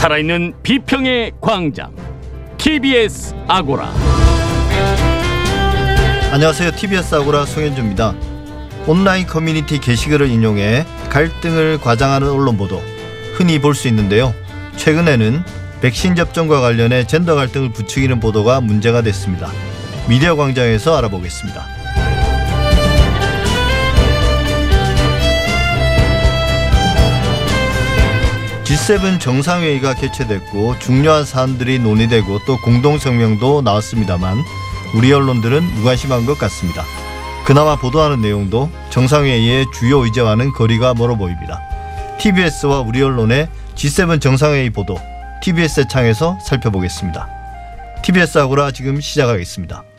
살아있는 비평의 광장 TBS 아고라 안녕하세요. TBS 아고라 송현주입니다. 온라인 커뮤니티 게시글을 인용해 갈등을 과장하는 언론 보도 흔히 볼 수 있는데요. 최근에는 백신 접종과 관련해 젠더 갈등을 부추기는 보도가 문제가 됐습니다. 미디어 광장에서 알아보겠습니다. G7 정상회의가 개최됐고 중요한 사안들이 논의되고 또 공동성명도 나왔습니다만 우리 언론들은 무관심한 것 같습니다. 그나마 보도하는 내용도 정상회의의 주요 의제와는 거리가 멀어 보입니다. TBS와 우리 언론의 G7 정상회의 보도 TBS 창에서 살펴보겠습니다. TBS 아고라 지금 시작하겠습니다.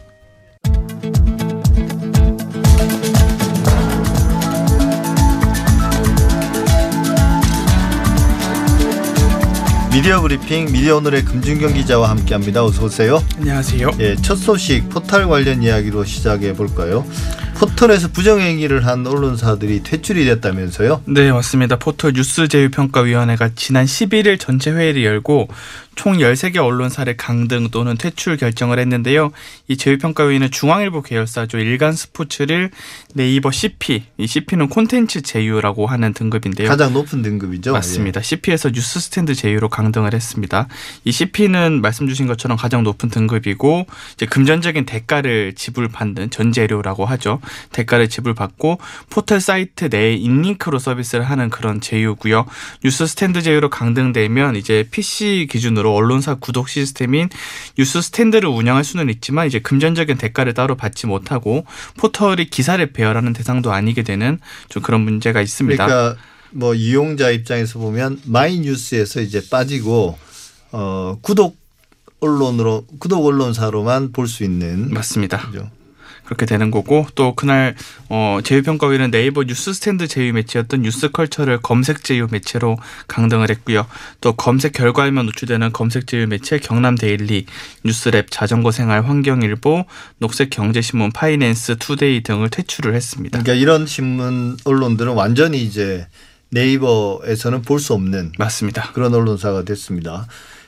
미디어 브리핑 미디어 오늘의 금준경 기자와 함께합니다. 어서 오세요. 안녕하세요. 예, 첫 소식 포탈 관련 이야기로 시작해 볼까요? 포털에서 부정행위를 한 언론사들이 퇴출이 됐다면서요? 네, 맞습니다. 포털 뉴스 제휴평가위원회가 지난 11일 전체 회의를 열고 총 13개 언론사를 강등 또는 퇴출 결정을 했는데요. 이 제휴평가위는 중앙일보 계열사죠. 일간스포츠를 네이버 CP, 이 CP는 콘텐츠 제휴라고 하는 등급인데요. 가장 높은 등급이죠. 맞습니다. 예. CP에서 뉴스 스탠드 제휴로 강등을 했습니다. 이 CP는 말씀 주신 것처럼 가장 높은 등급이고 이제 금전적인 대가를 지불받는 전재료라고 하죠. 대가를 지불받고 포털 사이트 내에 in-link로 서비스를 하는 그런 제휴고요. 뉴스 스탠드 제휴로 강등되면 이제 PC 기준으로 언론사 구독 시스템인 뉴스 스탠드를 운영할 수는 있지만 이제 금전적인 대가를 따로 받지 못하고 포털이 기사를 배열하는 대상도 아니게 되는 좀 그런 문제가 있습니다. 그러니까 뭐 이용자 입장에서 보면 마이뉴스에서 이제 빠지고 어 구독 언론으로 구독 언론사로만 볼 수 있는 맞습니다. 그죠? 그렇게 되는 거고 또 그날 어 제휴평가위는 네이버 뉴스 스탠드 제휴 매체였던 뉴스컬처를 검색 제휴 매체로 강등을 했고요. 또 검색 결과에만 노출되는 검색 제휴 매체 경남데일리, 뉴스랩, 자전거 생활, 환경일보, 녹색경제신문, 파이낸스투데이 등을 퇴출을 했습니다. 그러니까 이런 신문 언론들은 완전히 이제 네이버에서는 볼 수 없는 맞습니다. 그런 언론사가 됐습니다.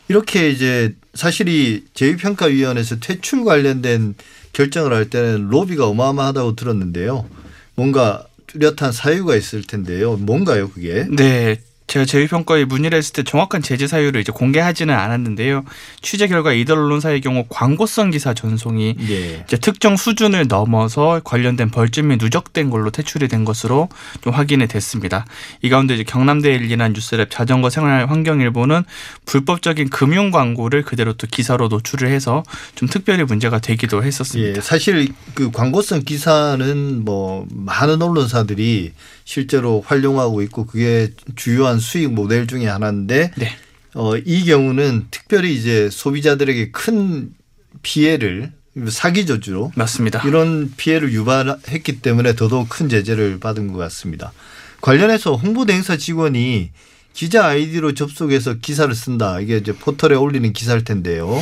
이렇게 이제 사실이 제휴평가위원회에서 퇴출 관련된 결정을 할 때는 로비가 어마어마하다고 들었는데요. 뭔가 뚜렷한 사유가 있을 텐데요. 뭔가요, 그게? 네. 제가 제휴평가에 문의를 했을 때 정확한 제재 사유를 이제 공개하지는 않았는데요. 취재 결과 이들 언론사의 경우 광고성 기사 전송이 예. 이제 특정 수준을 넘어서 관련된 벌점이 누적된 걸로 퇴출이 된 것으로 좀 확인이 됐습니다. 이 가운데 이제 경남대일리나 뉴스랩 자전거 생활 환경일보는 불법적인 금융 광고를 그대로 또 기사로 노출을 해서 좀 특별히 문제가 되기도 했었습니다. 예. 사실 그 광고성 기사는 뭐 많은 언론사들이 실제로 활용하고 있고 그게 주요한 수익 모델 중에 하나인데 네. 어, 이 경우는 특별히 이제 소비자들에게 큰 피해를 사기죠 주로 맞습니다. 이런 피해를 유발했기 때문에 더더욱 큰 제재를 받은 것 같습니다. 관련해서 홍보대 행사 직원이 기자 아이디로 접속해서 기사를 쓴다. 이게 이제 포털에 올리는 기사일 텐데요.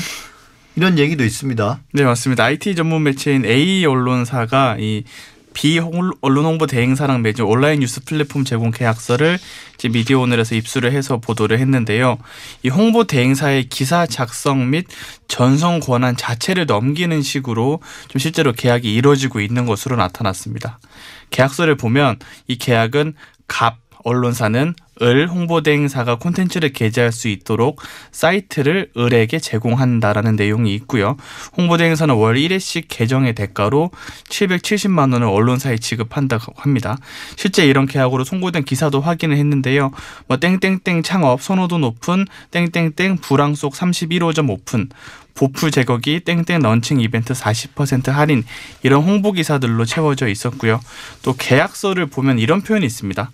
이런 얘기도 있습니다. 네, 맞습니다. IT 전문 매체인 A 언론사가 이 비언론 홍보 대행사랑 맺은 온라인 뉴스 플랫폼 제공 계약서를 이제 미디어오늘에서 입수를 해서 보도를 했는데요. 이 홍보 대행사의 기사 작성 및 전송 권한 자체를 넘기는 식으로 좀 실제로 계약이 이루어지고 있는 것으로 나타났습니다. 계약서를 보면 이 계약은 갑 언론사는 을 홍보대행사가 콘텐츠를 게재할 수 있도록 사이트를 을에게 제공한다라는 내용이 있고요. 홍보대행사는 월 1회씩 계정의 대가로 770만 원을 언론사에 지급한다고 합니다. 실제 이런 계약으로 송고된 기사도 확인을 했는데요. 뭐 땡땡땡 창업 선호도 높은 땡땡땡 불황 속 31호점 오픈 보풀 제거기 땡땡 런칭 이벤트 40% 할인 이런 홍보 기사들로 채워져 있었고요. 또 계약서를 보면 이런 표현이 있습니다.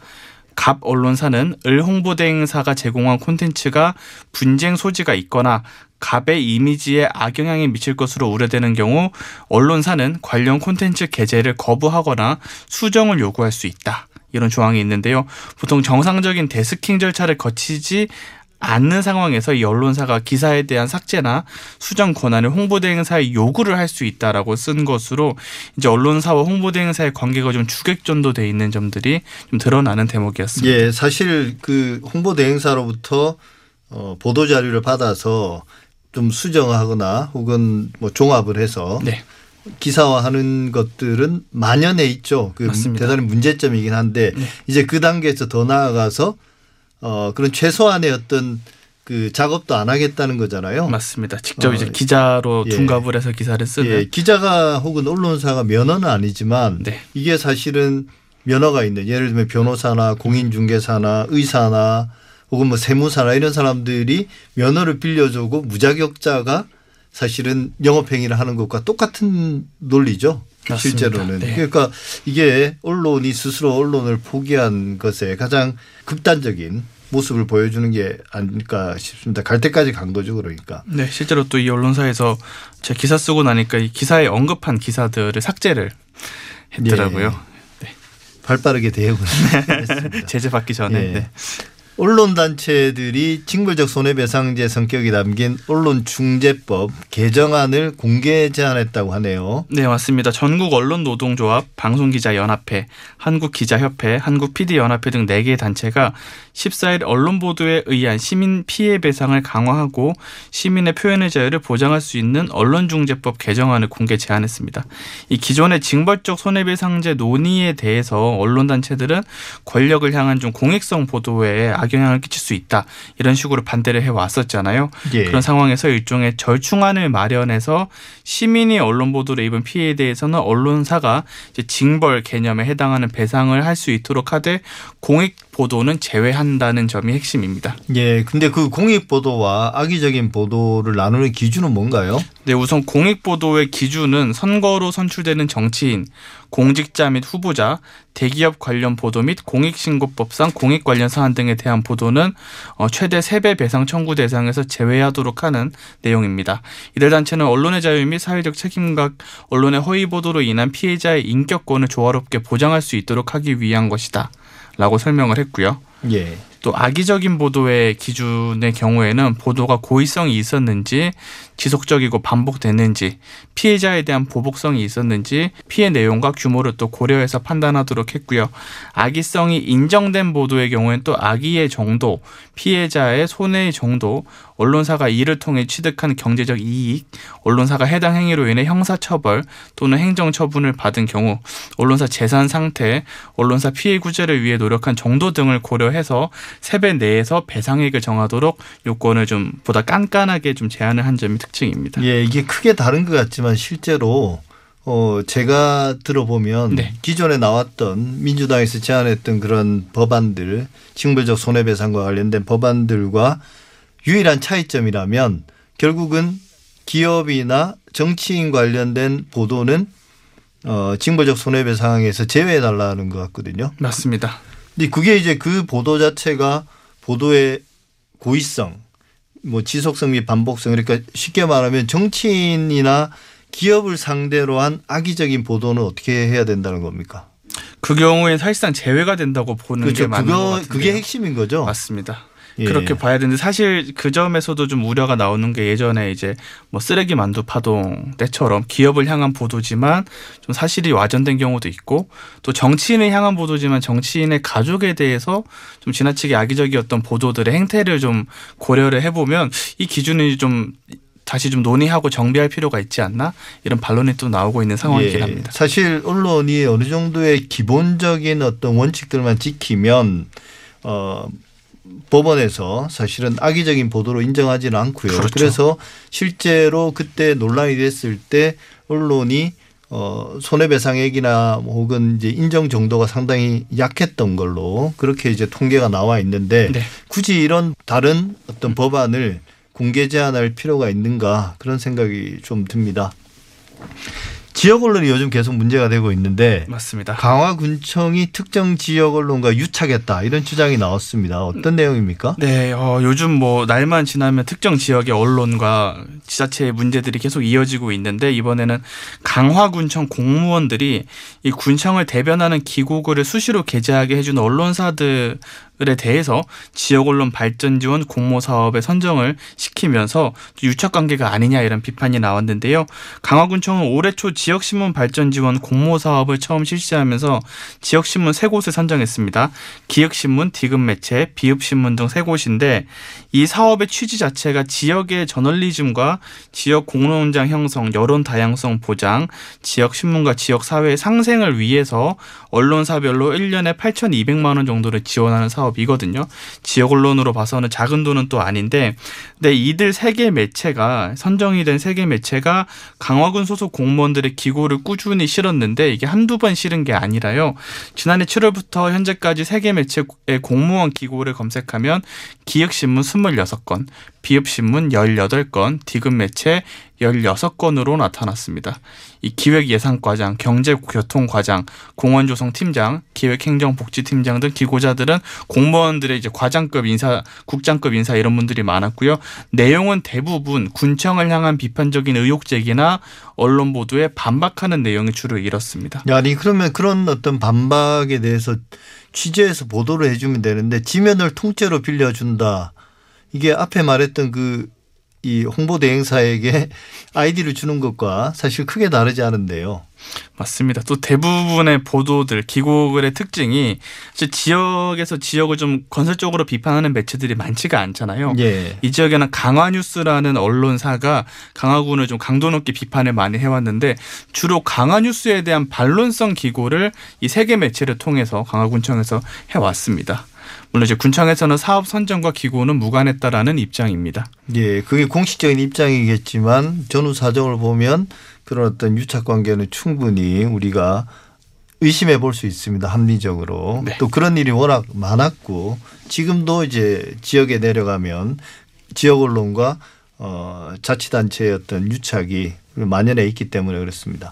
갑 언론사는 을 홍보대 행사가 제공한 콘텐츠가 분쟁 소지가 있거나 갑의 이미지에 악영향이 미칠 것으로 우려되는 경우 언론사는 관련 콘텐츠 게재를 거부하거나 수정을 요구할 수 있다. 이런 조항이 있는데요. 보통 정상적인 데스킹 절차를 거치지 않는 상황에서 이 언론사가 기사에 대한 삭제나 수정 권한을 홍보대행사에 요구를 할 수 있다라고 쓴 것으로 이제 언론사와 홍보대행사의 관계가 좀 주객전도 돼 있는 점들이 좀 드러나는 대목이었습니다. 예, 사실 그 홍보대행사로부터 어, 보도 자료를 받아서 좀 수정하거나 혹은 뭐 종합을 해서 네. 기사화하는 것들은 만연해 있죠. 그 맞습니다. 대단히 문제점이긴 한데 네. 이제 그 단계에서 더 나아가서 어 그런 최소한의 어떤 그 작업도 안 하겠다는 거잖아요. 맞습니다. 직접 어, 이제 기자로 예. 둔갑을 해서 기사를 쓰는 예, 기자가 혹은 언론사가 면허는 아니지만 네. 이게 사실은 면허가 있는 예를 들면 변호사나 공인중개사나 의사나 혹은 뭐 세무사나 이런 사람들이 면허를 빌려주고 무자격자가 사실은 영업행위를 하는 것과 똑같은 논리죠. 맞습니다. 실제로는. 네. 그러니까 이게 언론이 스스로 언론을 포기한 것에 가장 극단적인 모습을 보여주는 게 아닐까 싶습니다. 갈 때까지 간 거죠, 그러니까. 네, 실제로 또 이 언론사에서 제 기사 쓰고 나니까 이 기사에 언급한 기사들을 삭제를 했더라고요. 발 빠르게 대응을 했습니다. 제재 받기 전에. 예. 네. 언론 단체들이 징벌적 손해배상제 성격이 담긴 언론중재법 개정안을 공개 제안했다고 하네요. 네, 맞습니다. 전국 언론노동조합, 방송기자연합회, 한국기자협회, 한국PD연합회 등 4개 단체가 14일 언론 보도에 의한 시민 피해 배상을 강화하고 시민의 표현의 자유를 보장할 수 있는 언론중재법 개정안을 공개 제안했습니다. 이 기존의 징벌적 손해배상제 논의에 대해서 언론 단체들은 권력을 향한 좀 공익성 보도에 악영향을 끼칠 수 있다 이런 식으로 반대를 해 왔었잖아요. 예. 그런 상황에서 일종의 절충안을 마련해서 시민이 언론 보도를 입은 피해에 대해서는 언론사가 징벌 개념에 해당하는 배상을 할 수 있도록 하되 공익 보도는 제외한다는 점이 핵심입니다. 예. 근데 그 공익 보도와 악의적인 보도를 나누는 기준은 뭔가요? 네, 우선 공익 보도의 기준은 선거로 선출되는 정치인, 공직자 및 후보자, 대기업 관련 보도 및 공익신고법상 공익 관련 사안 등에 대한 보도는 어, 최대 3배 배상 청구 대상에서 제외하도록 하는 내용입니다. 이들 단체는 언론의 자유 및 사회적 책임과 언론의 허위 보도로 인한 피해자의 인격권을 조화롭게 보장할 수 있도록 하기 위한 것이다. 라고 설명을 했고요. 예. 또 악의적인 보도의 기준의 경우에는 보도가 고의성이 있었는지 지속적이고 반복됐는지 피해자에 대한 보복성이 있었는지 피해 내용과 규모를 또 고려해서 판단하도록 했고요. 악의성이 인정된 보도의 경우에는 또 악의의 정도, 피해자의 손해의 정도, 언론사가 이를 통해 취득한 경제적 이익, 언론사가 해당 행위로 인해 형사처벌 또는 행정처분을 받은 경우, 언론사 재산 상태, 언론사 피해 구제를 위해 노력한 정도 등을 고려해서 세배 내에서 배상액을 정하도록 요건을 좀 보다 깐깐하게 좀 제한을 한 점이 특징입니다. 예, 이게 크게 다른 것 같지만 실제로 어 제가 들어보면 네. 기존에 나왔던 민주당에서 제안했던 그런 법안들 징벌적 손해배상과 관련된 법안들과 유일한 차이점이라면 결국은 기업이나 정치인 관련된 보도는 어 징벌적 손해배상에서 제외해 달라는 것 같거든요. 맞습니다. 근데 그게 이제 그 보도 자체가 보도의 고의성, 뭐 지속성 및 반복성 그러니까 쉽게 말하면 정치인이나 기업을 상대로 한 악의적인 보도는 어떻게 해야 된다는 겁니까? 그 경우에 사실상 제외가 된다고 보는 게 그렇죠. 맞는 것 그거 같은데요. 그게 핵심인 거죠. 맞습니다. 예. 그렇게 봐야 되는데 사실 그 점에서도 좀 우려가 나오는 게 예전에 이제 뭐 쓰레기 만두 파동 때처럼 기업을 향한 보도지만 좀 사실이 와전된 경우도 있고 또 정치인을 향한 보도지만 정치인의 가족에 대해서 좀 지나치게 악의적이었던 보도들의 행태를 좀 고려를 해보면 이 기준이 좀 다시 좀 논의하고 정비할 필요가 있지 않나 이런 반론이 또 나오고 있는 상황이긴 예. 합니다. 사실 언론이 어느 정도의 기본적인 어떤 원칙들만 지키면 어 법원에서 사실은 악의적인 보도로 인정하지는 않고요. 그렇죠. 그래서 실제로 그때 논란이 됐을 때 언론이 어 손해배상액이나 혹은 이제 인정 정도가 상당히 약했던 걸로 그렇게 이제 통계가 나와 있는데 네. 굳이 이런 다른 어떤 법안을 공개 제한할 필요가 있는가 그런 생각이 좀 듭니다. 지역 언론이 요즘 계속 문제가 되고 있는데 맞습니다. 강화군청이 특정 지역 언론과 유착했다 이런 주장이 나왔습니다. 어떤 내용입니까? 네, 어, 요즘 뭐 날만 지나면 특정 지역의 언론과 지자체의 문제들이 계속 이어지고 있는데 이번에는 강화군청 공무원들이 이 군청을 대변하는 기고글을 수시로 게재하게 해주는 언론사들 에 대해서 지역 언론 발전 지원 공모 사업에 선정을 시키면서 유착 관계가 아니냐 이런 비판이 나왔는데요. 강화군청은 올해 초 지역 신문 발전 지원 공모 사업을 처음 실시하면서 지역 신문 세 곳을 선정했습니다. 기획신문, 디귿 매체, 비읍 신문 등 세 곳인데 이 사업의 취지 자체가 지역의 저널리즘과 지역 공론장 형성, 여론 다양성 보장, 지역 신문과 지역 사회의 상생을 위해서 언론사별로 1년에 8,200만 원 정도를 지원하는 사업이거든요. 지역 언론으로 봐서는 작은 돈은 또 아닌데 근데 이들 세 개 매체가 선정이 된 세 개 매체가 강화군 소속 공무원들의 기고를 꾸준히 실었는데 이게 한두 번 실은 게 아니라요. 지난해 7월부터 현재까지 세 개 매체의 공무원 기고를 검색하면 기획신문 26건, 비읍신문 18건, 디귿 매체 16건으로 나타났습니다. 이 기획예산과장, 경제교통과장, 공원조성팀장, 기획행정복지팀장 등 기고자들은 공무원들의 이제 과장급 인사, 국장급 인사 이런 분들이 많았고요. 내용은 대부분 군청을 향한 비판적인 의혹 제기나 언론 보도에 반박하는 내용이 주로 이렇습니다. 아니 그러면 그런 어떤 반박에 대해서 취재해서 보도를 해주면 되는데 지면을 통째로 빌려준다. 이게 앞에 말했던 그 이 홍보 대행사에게 아이디를 주는 것과 사실 크게 다르지 않은데요. 맞습니다. 또 대부분의 보도들, 기고글의 특징이 지역에서 지역을 좀 건설적으로 비판하는 매체들이 많지가 않잖아요. 예. 이 지역에는 강화뉴스라는 언론사가 강화군을 좀 강도 높게 비판을 많이 해왔는데 주로 강화뉴스에 대한 반론성 기고를 이 세계 매체를 통해서 강화군청에서 해왔습니다. 물론 이제 군청에서는 사업 선정과 기고는 무관했다라는 입장입니다. 예, 그게 공식적인 입장이겠지만 전후 사정을 보면 그런 어떤 유착 관계는 충분히 우리가 의심해 볼 수 있습니다. 합리적으로. 네. 또 그런 일이 워낙 많았고 지금도 이제 지역에 내려가면 지역 언론과 어 자치단체의 어떤 유착이 만연해 있기 때문에 그렇습니다.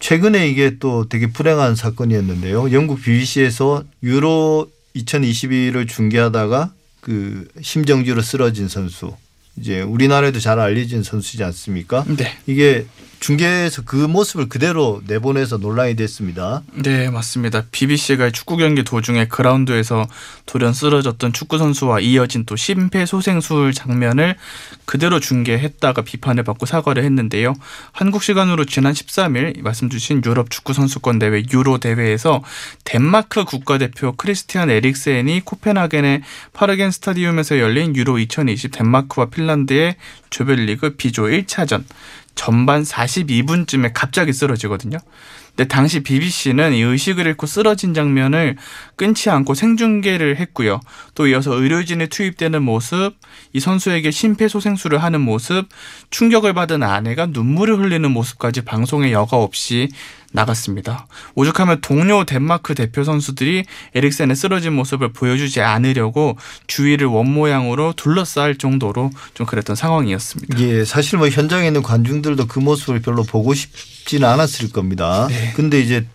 최근에 이게 또 되게 불행한 사건이었는데요. 영국 BBC에서 유로 2022를 중계하다가 그 심정지로 쓰러진 선수. 이제 우리나라에도 잘 알려진 선수지 않습니까? 네. 이게 중계에서 그 모습을 그대로 내보내서 논란이 됐습니다. 네, 맞습니다. BBC가 축구 경기 도중에 그라운드에서 돌연 쓰러졌던 축구 선수와 이어진 또 심폐소생술 장면을 그대로 중계했다가 비판을 받고 사과를 했는데요. 한국 시간으로 지난 13일 말씀 주신 유럽 축구 선수권 대회 유로 대회에서 덴마크 국가대표 크리스티안 에릭센이 코펜하겐의 파르겐 스타디움에서 열린 유로 2020 덴마크와 핀란드의 조별리그 비조 1차전 전반 42분쯤에 갑자기 쓰러지거든요. 근데 당시 BBC는 이 의식을 잃고 쓰러진 장면을 끊지 않고 생중계를 했고요. 또 이어서 의료진이 투입되는 모습, 이 선수에게 심폐소생술을 하는 모습, 충격을 받은 아내가 눈물을 흘리는 모습까지 방송에 여과 없이 나갔습니다. 오죽하면 동료 덴마크 대표 선수들이 에릭센의 쓰러진 모습을 보여주지 않으려고 주위를 원 모양으로 둘러쌀 정도로 좀 그랬던 상황이었습니다. 예, 사실 뭐 현장에 있는 관중들도 그 모습을 별로 보고 싶지는 않았을 겁니다. 네. 근데 이제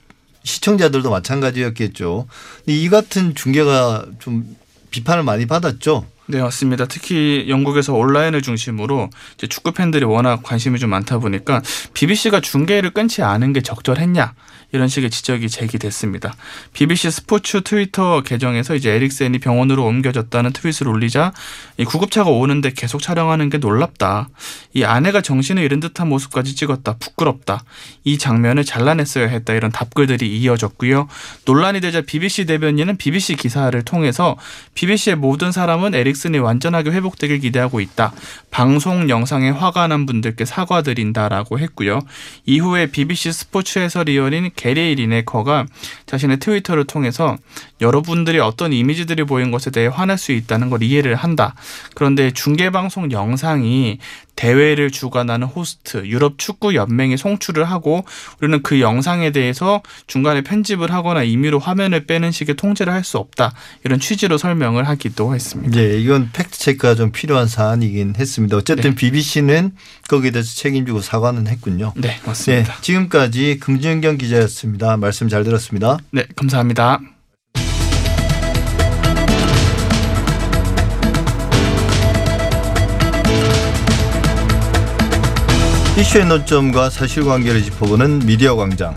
시청자들도 마찬가지였겠죠. 이 같은 중계가 좀 비판을 많이 받았죠. 네, 맞습니다. 특히 영국에서 온라인을 중심으로 이제 축구 팬들이 워낙 관심이 좀 많다 보니까 BBC가 중계를 끊지 않은 게 적절했냐 이런 식의 지적이 제기됐습니다. BBC 스포츠 트위터 계정에서 이제 에릭센이 병원으로 옮겨졌다는 트윗을 올리자 이 구급차가 오는데 계속 촬영하는 게 놀랍다. 이 아내가 정신을 잃은 듯한 모습까지 찍었다. 부끄럽다. 이 장면을 잘라냈어야 했다. 이런 답글들이 이어졌고요. 논란이 되자 BBC 대변인은 BBC 기사를 통해서 BBC의 모든 사람은 에릭슨이 완전하게 회복되길 기대하고 있다. 방송 영상에 화가 난 분들께 사과드린다라고 했고요. 이후에 BBC 스포츠 해설위원인 게리 리네커가 자신의 트위터를 통해서 여러분들이 어떤 이미지들이 보인 것에 대해 화낼 수 있다는 걸 이해를 한다. 그런데 중계방송 영상이 대회를 주관하는 호스트 유럽 축구 연맹이 송출을 하고 우리는 그 영상에 대해서 중간에 편집을 하거나 임의로 화면을 빼는 식의 통제를 할 수 없다 이런 취지로 설명을 하기도 했습니다. 네, 이건 팩트 체크가 좀 필요한 사안이긴 했습니다. 어쨌든 네. BBC는 거기에 대해서 책임지고 사과는 했군요. 네 네, 맞습니다. 지금까지 금준경 기자였습니다. 말씀 잘 들었습니다. 네 감사합니다. 이슈의 논점과 사실관계를 짚어보는 미디어 광장.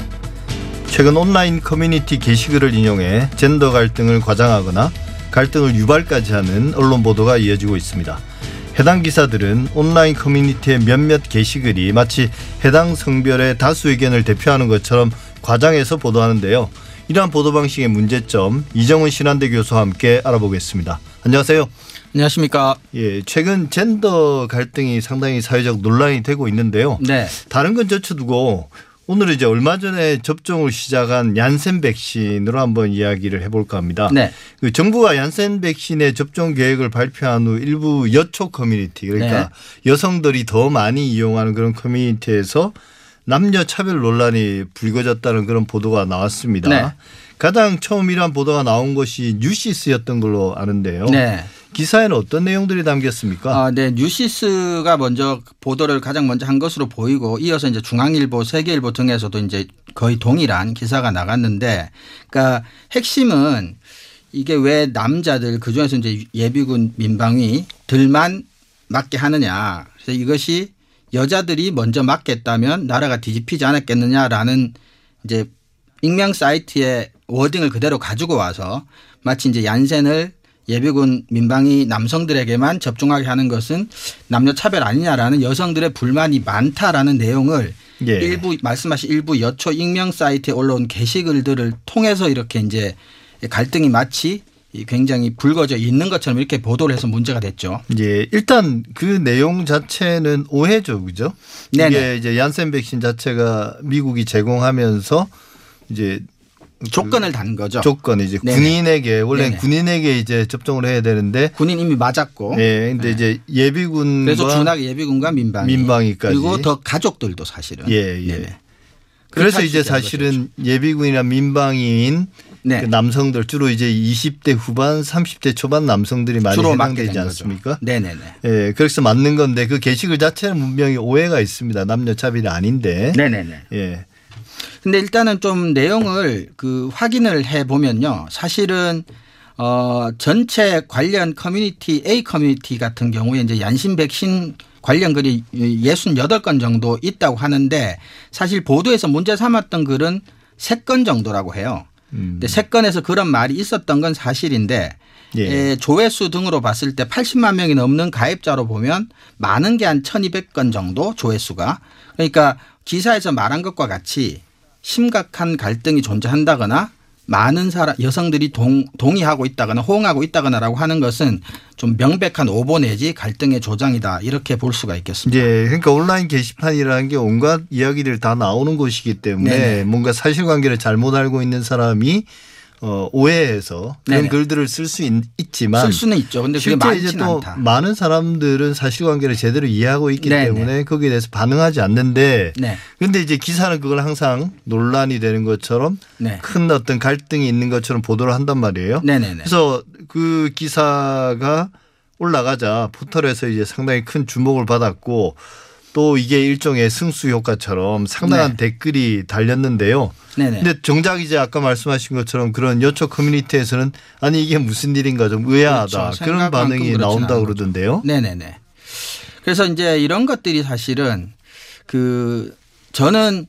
최근 온라인 커뮤니티 게시글을 인용해 젠더 갈등을 과장하거나 갈등을 유발까지 하는 언론 보도가 이어지고 있습니다. 해당 기사들은 온라인 커뮤니티의 몇몇 게시글이 마치 해당 성별의 다수 의견을 대표하는 것처럼 과장해서 보도하는데요. 이러한 보도 방식의 문제점 이정훈 신한대 교수와 함께 알아보겠습니다. 안녕하세요. 안녕하십니까. 예, 최근 젠더 갈등이 상당히 사회적 논란이 되고 있는데요. 네. 다른 건 제쳐두고 오늘은 이제 얼마 전에 접종을 시작한 얀센 백신으로 한번 이야기를 해볼까 합니다. 네. 그 정부가 얀센 백신의 접종 계획을 발표한 후 일부 여초 커뮤니티 그러니까 네. 여성들이 더 많이 이용하는 그런 커뮤니티에서 남녀 차별 논란이 불거졌다는 그런 보도가 나왔습니다. 네. 가장 처음 이러한 보도가 나온 것이 뉴시스였던 걸로 아는데요. 네. 기사에는 어떤 내용들이 담겼습니까? 아, 네. 뉴시스가 먼저 보도를 가장 먼저 한 것으로 보이고 이어서 이제 중앙일보, 세계일보 등에서도 이제 거의 동일한 기사가 나갔는데 그러니까 핵심은 이게 왜 남자들 그중에서 이제 예비군 민방위들만 맞게 하느냐. 그래서 이것이 여자들이 먼저 맞겠다면 나라가 뒤집히지 않았겠느냐라는 이제 익명 사이트의 워딩을 그대로 가지고 와서 마치 이제 얀센을 예비군 민방위 남성들에게만 접종하게 하는 것은 남녀 차별 아니냐라는 여성들의 불만이 많다라는 내용을 예. 일부 말씀하신 일부 여초 익명 사이트에 올라온 게시글들을 통해서 이렇게 이제 갈등이 마치 굉장히 불거져 있는 것처럼 이렇게 보도를 해서 문제가 됐죠. 예, 일단 그 내용 자체는 오해죠, 그죠? 네네. 이게 이제 얀센 백신 자체가 미국이 제공하면서 이제 조건을 단 거죠. 조건 이제 네네. 군인에게 원래 네네. 군인에게 이제 접종을 해야 되는데 군인 이미 맞았고. 예, 근데 이제 예비군과 그래서 준하게 예비군과 민방위. 민방위까지. 그리고 더 가족들도 사실은. 예, 예. 네네. 그래서 이제 사실은 예비군이나 민방위인 네. 그 남성들 주로 이제 20대 후반, 30대 초반 남성들이 많이 주로 해당되지 된 않습니까? 네네네. 예, 그래서 맞는 건데 그 게시글 자체는 분명히 오해가 있습니다. 남녀 차별이 아닌데. 네네네. 예. 근데 일단은 좀 내용을 그 확인을 해 보면요. 사실은 어 전체 관련 커뮤니티 A 커뮤니티 같은 경우에 이제 얀센 백신 관련 글이 68건 정도 있다고 하는데 사실 보도에서 문제 삼았던 글은 3건 정도라고 해요. 음. 근데 3건에서 그런 말이 있었던 건 사실인데 예. 에, 조회수 등으로 봤을 때 80만 명이 넘는 가입자로 보면 많은 게 한 1200건 정도 조회수가 그러니까 기사에서 말한 것과 같이 심각한 갈등이 존재한다거나 많은 사람 여성들이 동, 동의하고 있다거나 호응하고 있다거나라고 하는 것은 좀 명백한 오보 내지 갈등의 조장이다 이렇게 볼 수가 있겠습니다. 예, 그러니까 온라인 게시판이라는 게 온갖 이야기들 다 나오는 곳이기 때문에 네네. 뭔가 사실관계를 잘못 알고 있는 사람이 어, 오해해서 그런 네네. 글들을 쓸 수 있지만 쓸 수는 있죠. 근데 그게 실제 이제 또 않다. 많은 사람들은 사실관계를 제대로 이해하고 있기 네네. 때문에 거기에 대해서 반응하지 않는데 네. 그런데 이제 기사는 그걸 항상 논란이 되는 것처럼 네. 큰 어떤 갈등이 있는 것처럼 보도를 한단 말이에요. 네네네. 그래서 그 기사가 올라가자 포털에서 이제 상당히 큰 주목을 받았고 또 이게 일종의 승수 효과처럼 상당한 네. 댓글이 달렸는데요. 네네. 근데 정작 이제 아까 말씀하신 것처럼 그런 여초 커뮤니티에서는 아니 이게 무슨 일인가 좀 의아하다 그렇죠. 그런 반응이 나온다 그러던데요. 네네네. 그래서 이제 이런 것들이 사실은 그 저는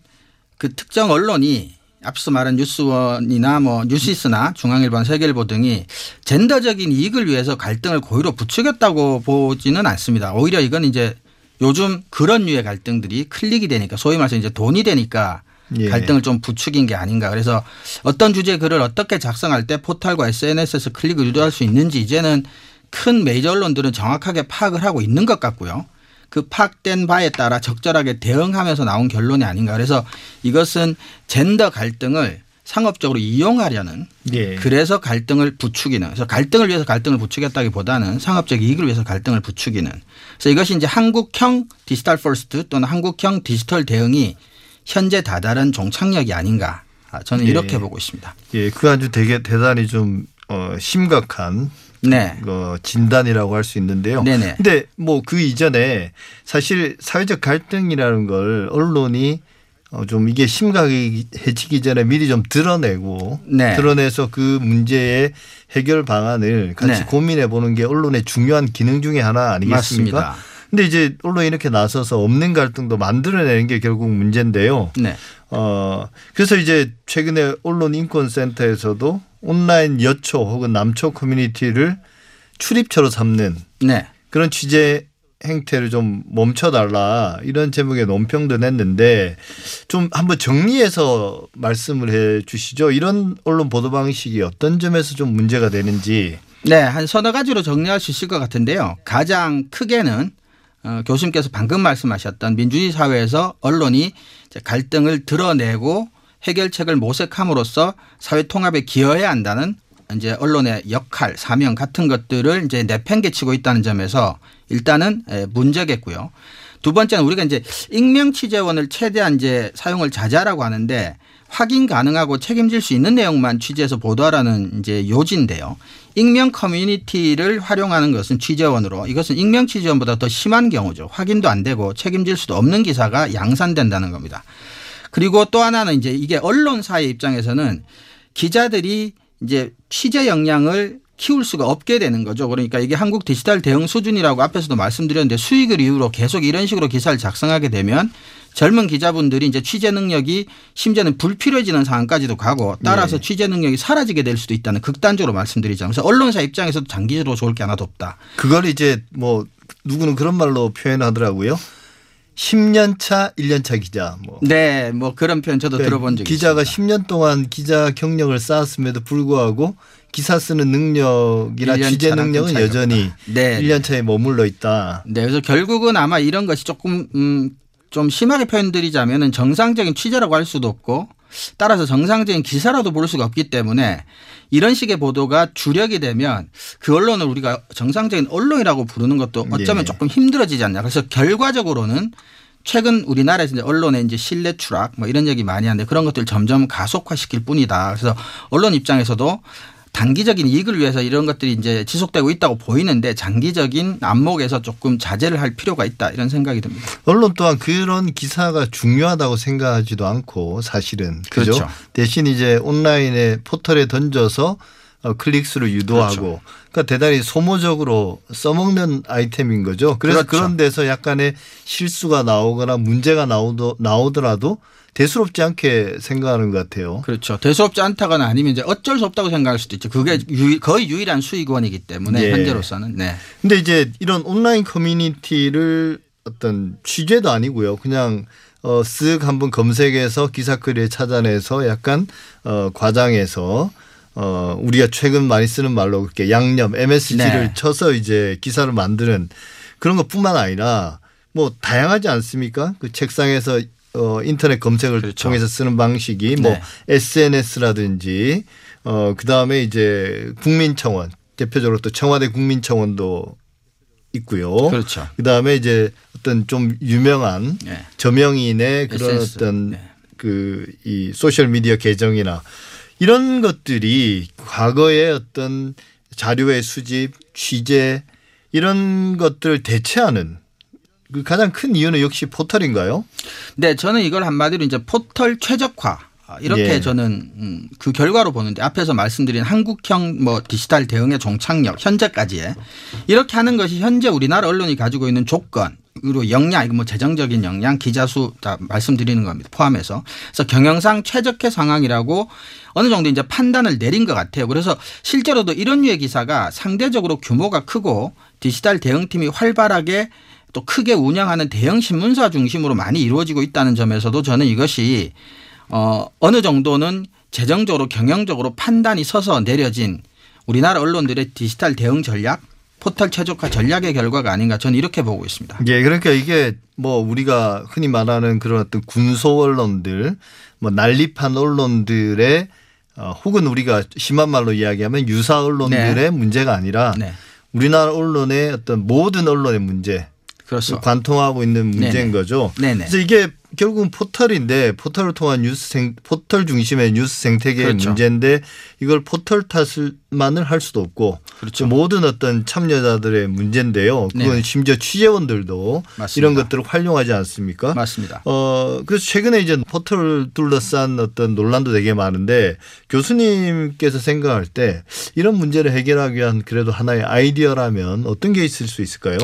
그 특정 언론이 앞서 말한 뉴스원이나 뭐 뉴시스나 중앙일보, 세계일보 등이 젠더적인 이익을 위해서 갈등을 고의로 부추겼다고 보지는 않습니다. 오히려 이건 이제 요즘 그런 류의 갈등들이 클릭이 되니까 소위 말해서 이제 돈이 되니까 예. 갈등을 좀 부추긴 게 아닌가. 그래서 어떤 주제 글을 어떻게 작성할 때 포털과 SNS에서 클릭을 유도할 수 있는지 이제는 큰 메이저 언론들은 정확하게 파악을 하고 있는 것 같고요. 그 파악된 바에 따라 적절하게 대응하면서 나온 결론이 아닌가. 그래서 이것은 젠더 갈등을 상업적으로 이용하려는 예. 그래서 갈등을 부추기는 그래서 갈등을 위해서 갈등을 부추겼다기보다는 상업적 이익을 위해서 갈등을 부추기는 그래서 이것이 이제 한국형 digital first 또는 한국형 디지털 대응이 현재 다다른 종착역이 아닌가 아, 저는 예. 이렇게 보고 있습니다. 예, 그 아주 되게 대단히 좀 어, 심각한 네. 어, 진단이라고 할 수 있는데요. 네네. 근데 뭐 그 이전에 사실 사회적 갈등이라는 걸 언론이 어, 좀 이게 심각해지기 전에 미리 좀 드러내고 네. 드러내서 그 문제의 해결 방안을 같이 네. 고민해 보는 게 언론의 중요한 기능 중에 하나 아니겠습니까? 맞습니다. 근데 이제 언론이 이렇게 나서서 없는 갈등도 만들어내는 게 결국 문제인데요. 네. 어, 그래서 이제 최근에 언론 인권센터에서도 온라인 여초 혹은 남초 커뮤니티를 출입처로 삼는 네. 그런 취재 행태를 좀 멈춰달라 이런 제목의 논평도 냈는데 좀 한번 정리해서 말씀을 해 주시죠. 이런 언론 보도 방식이 어떤 점에서 좀 문제가 되는지. 네, 한 서너 가지로 정리할 수 있을 것 같은데요. 가장 크게는 어, 교수님께서 방금 말씀하셨던 민주주의 사회에서 언론이 갈등을 드러내고 해결책을 모색함으로써 사회 통합에 기여해야 한다는 이제 언론의 역할, 사명 같은 것들을 이제 내팽개치고 있다는 점에서 일단은 문제겠고요. 두 번째는 우리가 이제 익명 취재원을 최대한 이제 사용을 자제하라고 하는데 확인 가능하고 책임질 수 있는 내용만 취재해서 보도하라는 이제 요지인데요. 익명 커뮤니티를 활용하는 것은 취재원으로 이것은 익명 취재원보다 더 심한 경우죠. 확인도 안 되고 책임질 수도 없는 기사가 양산된다는 겁니다. 그리고 또 하나는 이제 이게 언론사의 입장에서는 기자들이 이제 취재 역량을 키울 수가 없게 되는 거죠. 그러니까 이게 한국 디지털 대응 수준이라고 앞에서도 말씀드렸는데 수익을 이유로 계속 이런 식으로 기사를 작성하게 되면 젊은 기자분들이 이제 취재 능력이 심지어는 불필요해지는 상황까지도 가고 따라서 네. 취재 능력이 사라지게 될 수도 있다는 극단적으로 말씀드리자면 그래서 언론사 입장에서도 장기적으로 좋을 게 하나도 없다. 그걸 이제 뭐 누구는 그런 말로 표현하더라고요. 10년 차, 1년 차 기자. 뭐. 네, 뭐 그런 표현 저도 그러니까 들어본 적이 기자가 있습니다. 10년 동안 기자 경력을 쌓았음에도 불구하고 기사 쓰는 능력이나 취재 능력은 여전히 네. 1년 차에 머물러 있다. 네, 그래서 결국은 아마 이런 것이 조금 음, 좀 심하게 표현드리자면은 정상적인 취재라고 할 수도 없고 따라서 정상적인 기사라도 볼 수가 없기 때문에 이런 식의 보도가 주력이 되면 그 언론을 우리가 정상적인 언론이라고 부르는 것도 어쩌면 네. 조금 힘들어지지 않냐. 그래서 결과적으로는 최근 우리나라에서 이제 언론의 이제 신뢰 추락 뭐 이런 얘기 많이 하는데 그런 것들 점점 가속화시킬 뿐이다. 그래서 언론 입장에서도 단기적인 이익을 위해서 이런 것들이 이제 지속되고 있다고 보이는데 장기적인 안목에서 조금 자제를 할 필요가 있다 이런 생각이 듭니다. 언론 또한 그런 기사가 중요하다고 생각하지도 않고 사실은 그죠? 그렇죠. 대신 이제 온라인에 포털에 던져서 어, 클릭수를 유도하고 그렇죠. 그러니까 대단히 소모적으로 써먹는 아이템인 거죠. 그래서 그렇죠. 그런 데서 약간의 실수가 나오거나 문제가 나오더, 나오더라도 대수롭지 않게 생각하는 것 같아요. 그렇죠. 대수롭지 않다거나 아니면 이제 어쩔 수 없다고 생각할 수도 있죠. 그게 유, 거의 유일한 수익원이기 때문에 네. 현재로서는. 네. 근데 이제 이런 온라인 커뮤니티를 어떤 취재도 아니고요. 그냥 어, 쓱 한번 검색해서 기사거리에 찾아내서 약간 어, 과장해서 어, 우리가 최근 많이 쓰는 말로 그렇게 양념 MSG를 네. 쳐서 이제 기사를 만드는 그런 것뿐만 아니라 뭐 다양하지 않습니까? 그 책상에서 어, 인터넷 검색을 그렇죠. 통해서 쓰는 방식이 뭐 네. SNS라든지 어, 그 다음에 이제 국민청원 대표적으로 또 청와대 국민청원도 있고요. 그렇죠. 그 다음에 이제 어떤 좀 유명한 네. 저명인의 그런 SNS. 어떤 네. 그이 소셜 미디어 계정이나 이런 것들이 과거의 어떤 자료의 수집, 취재 이런 것들을 대체하는 그 가장 큰 이유는 역시 포털인가요? 네, 저는 이걸 한마디로 이제 포털 최적화 이렇게 예. 저는 음, 그 결과로 보는데 앞에서 말씀드린 한국형 뭐 디지털 대응의 종착역 현재까지의 이렇게 하는 것이 현재 우리나라 언론이 가지고 있는 조건 으로 역량, 이거 뭐 재정적인 역량, 기자 수 다 말씀드리는 겁니다. 포함해서. 그래서 경영상 최적의 상황이라고 어느 정도 이제 판단을 내린 것 같아요. 그래서 실제로도 이런 류의 기사가 상대적으로 규모가 크고 디지털 대응팀이 활발하게 또 크게 운영하는 대형 신문사 중심으로 많이 이루어지고 있다는 점에서도 저는 이것이 어 어느 정도는 재정적으로 경영적으로 판단이 서서 내려진 우리나라 언론들의 디지털 대응 전략 포털 최적화 전략의 결과가 아닌가 저는 이렇게 보고 있습니다. 예, 그러니까 이게 뭐 우리가 흔히 말하는 그런 어떤 군소 언론들, 뭐 난립한 언론들의 어, 혹은 우리가 심한 말로 이야기하면 유사 언론들의 네. 문제가 아니라 네. 우리나라 언론의 어떤 모든 언론의 문제 그렇죠. 관통하고 있는 문제인 네네. 거죠. 네네. 그래서 이게 결국은 포털인데 포털을 통한 뉴스 생 포털 중심의 뉴스 생태계의 그렇죠. 문제인데 이걸 포털 탓을만을 할 수도 없고 그렇죠. 모든 어떤 참여자들의 문제인데요. 그건 네. 심지어 취재원들도 맞습니다. 이런 것들을 활용하지 않습니까? 맞습니다. 어 그래서 최근에 이제 포털을 둘러싼 어떤 논란도 되게 많은데 교수님께서 생각할 때 이런 문제를 해결하기 위한 그래도 하나의 아이디어라면 어떤 게 있을 수 있을까요?